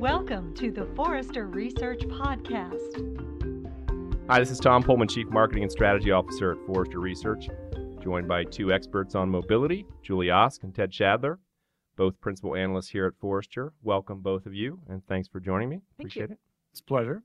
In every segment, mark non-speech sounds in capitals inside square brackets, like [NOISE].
Welcome to the Forrester Research Podcast. Hi, this is Tom Pohlmann, Chief Marketing and Strategy Officer at Forrester Research, joined by two experts on mobility, Julie Ask and Ted Schadler, both principal analysts here at Forrester. Welcome, both of you, and thanks for joining me. Thank Appreciate you. it. It's a pleasure.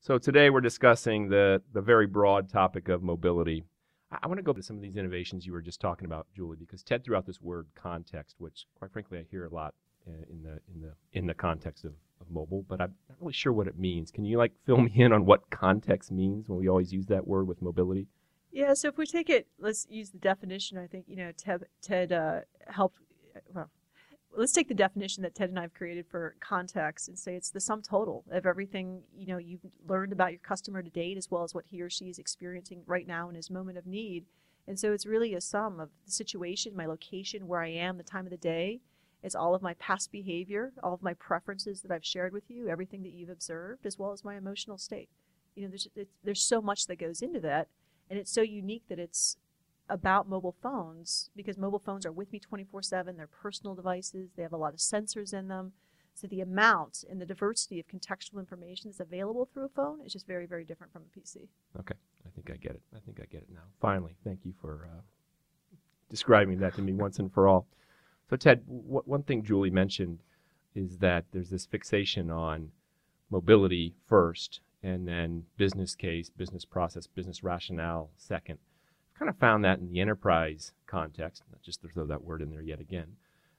So today we're discussing the the very broad topic of mobility. I, I want to go to some of these innovations you were just talking about, Julie, because Ted threw out this word context, which, quite frankly, I hear a lot in the in the in the context of, of mobile, but I'm not really sure what it means. Can you like fill me in on what context means when we always use that word with mobility? Yeah, so if we take it, let's use the definition. I think you know Ted, Ted uh, helped. Well, let's take the definition that Ted and I have created for context and say it's the sum total of everything you know you've learned about your customer to date, as well as what he or she is experiencing right now in his moment of need. And so it's really a sum of the situation, my location, where I am, the time of the day. It's all of my past behavior, all of my preferences that I've shared with you, everything that you've observed, as well as my emotional state. You know, there's there's so much that goes into that, and it's so unique that it's about mobile phones because mobile phones are with me 24/7. They're personal devices. They have a lot of sensors in them. So the amount and the diversity of contextual information that's available through a phone is just very, very different from a PC. Okay, I think I get it. I think I get it now. Finally, thank you for uh, describing that to me once and for all. So, Ted, w- one thing Julie mentioned is that there's this fixation on mobility first, and then business case, business process, business rationale second. I've kind of found that in the enterprise context, just to throw that word in there yet again,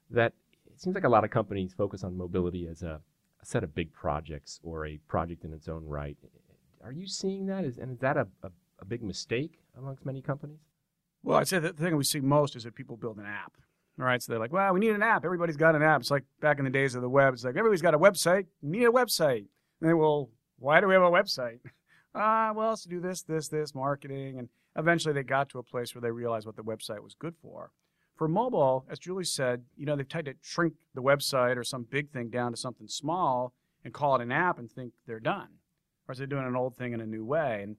that it seems like a lot of companies focus on mobility as a, a set of big projects or a project in its own right. Are you seeing that? Is, and is that a, a, a big mistake amongst many companies? Well, I'd say the thing we see most is that people build an app. All right, so they're like, well, we need an app. Everybody's got an app. It's like back in the days of the web. It's like everybody's got a website. You need a website. And they well, why do we have a website? [LAUGHS] Ah, well, it's to do this, this, this, marketing. And eventually they got to a place where they realized what the website was good for. For mobile, as Julie said, you know, they've tried to shrink the website or some big thing down to something small and call it an app and think they're done. Or they're doing an old thing in a new way. And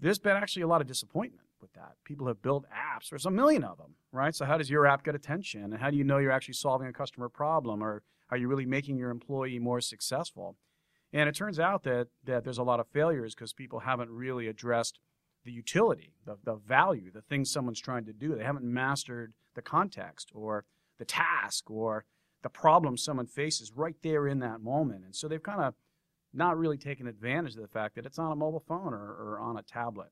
there's been actually a lot of disappointment with that. People have built apps. There's a million of them, right? So how does your app get attention? And how do you know you're actually solving a customer problem? Or are you really making your employee more successful? And it turns out that, that there's a lot of failures because people haven't really addressed the utility, the, the value, the things someone's trying to do. They haven't mastered the context or the task or the problem someone faces right there in that moment. And so they've kind of not really taken advantage of the fact that it's on a mobile phone or, or on a tablet.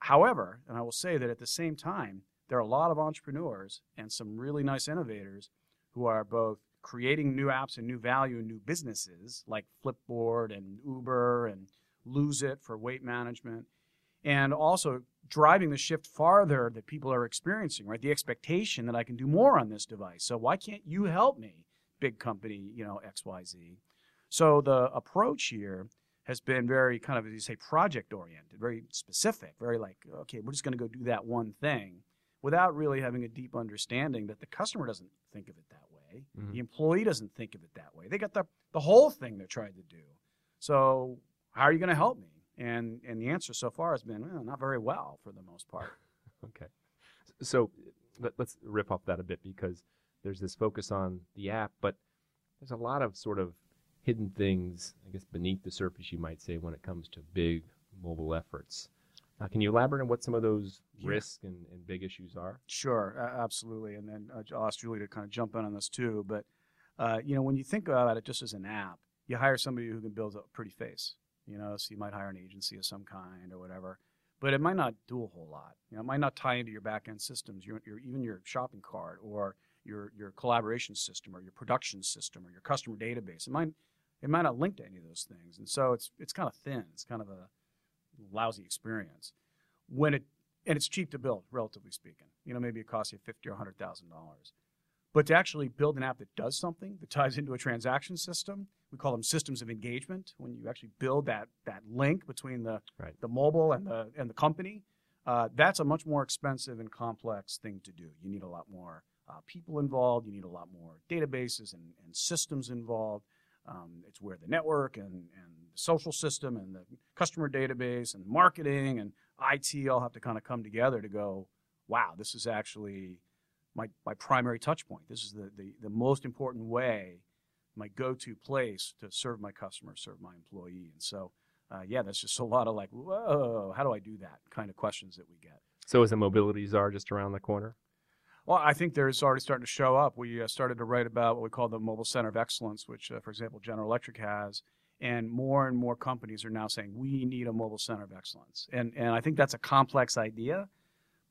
However, and I will say that at the same time, there are a lot of entrepreneurs and some really nice innovators who are both creating new apps and new value and new businesses like Flipboard and Uber and Lose It for weight management, and also driving the shift farther that people are experiencing, right? The expectation that I can do more on this device. So why can't you help me, big company, you know, XYZ? So the approach here has been very kind of, as you say, project oriented, very specific, very like, okay, we're just going to go do that one thing without really having a deep understanding that the customer doesn't think of it that way. Mhm. The employee doesn't think of it that way. They got the, the whole thing they're trying to do. So how are you going to help me? And, and the answer so far has been well, not very well for the most part. [LAUGHS] Okay. So let, us rip off that a bit because there's this focus on the app, but there's a lot of sort of hidden things, I guess, beneath the surface, you might say, when it comes to big mobile efforts. Uh, can you elaborate on what some of those Yeah. risks and, and big issues are? Sure, a- absolutely. And then uh, I'll ask Julie to kind of jump in on this too. But uh, you know, when you think about it just as an app, you hire somebody who can build a pretty face. You know, so you might hire an agency of some kind or whatever. But it might not do a whole lot. You know, it might not tie into your back end systems, your, your even your shopping cart or your your collaboration system or your production system or your customer database. It might it might not link to any of those things, and so it's it's kind of thin. It's kind of a lousy experience. When it and it's cheap to build, relatively speaking. You know, maybe it costs you fifty or hundred thousand dollars. But to actually build an app that does something, that ties into a transaction system, we call them systems of engagement. When you actually build that that link between the Right. the mobile and the and the company, uh, that's a much more expensive and complex thing to do. You need a lot more uh, people involved. You need a lot more databases and, and systems involved. Um, it's where the network and, and the social system and the customer database and marketing and IT all have to kind of come together to go, wow, this is actually my, my primary touch point. This is the, the, the most important way my go-to place to serve my customer, serve my employee. And so, uh, yeah, that's just a lot of like, whoa, how do I do that kind of questions that we get. So is the mobility czar just around the corner? Well, I think there's already starting to show up. We uh, started to write about what we call the Mobile Center of Excellence, which, uh, for example, General Electric has, and more and more companies are now saying we need a mobile center of excellence. And and I think that's a complex idea,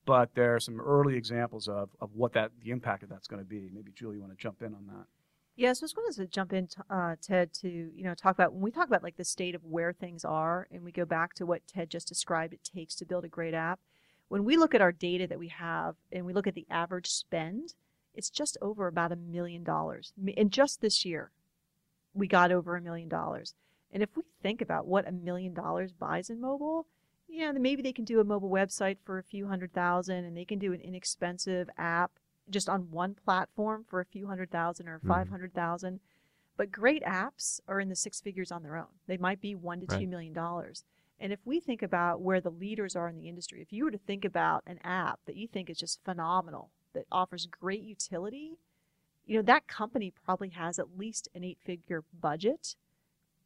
but there are some early examples of of what that the impact of that's going to be. Maybe Julie, you want to jump in on that? Yeah, so I just wanted to jump in, uh, Ted, to you know talk about when we talk about like the state of where things are, and we go back to what Ted just described. It takes to build a great app when we look at our data that we have and we look at the average spend, it's just over about a million dollars. And just this year, we got over a million dollars. And if we think about what a million dollars buys in mobile, you know, maybe they can do a mobile website for a few hundred thousand and they can do an inexpensive app just on one platform for a few hundred thousand or mm-hmm. 500,000. But great apps are in the six figures on their own. They might be one to right. two million dollars. And if we think about where the leaders are in the industry, if you were to think about an app that you think is just phenomenal, that offers great utility, you know, that company probably has at least an eight figure budget.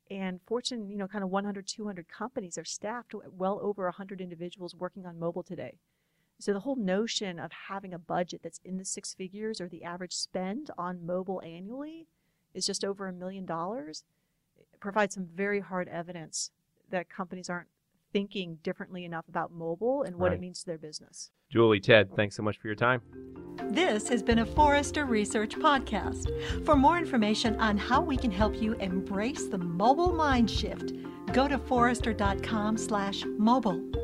And Fortune, you know, kind of 100, 200 companies are staffed well over 100 individuals working on mobile today. So the whole notion of having a budget that's in the six figures or the average spend on mobile annually is just over a million dollars provides some very hard evidence that companies aren't thinking differently enough about mobile and what right. it means to their business. Julie, Ted, thanks so much for your time. This has been a Forrester Research podcast. For more information on how we can help you embrace the mobile mind shift, go to forrester.com/mobile.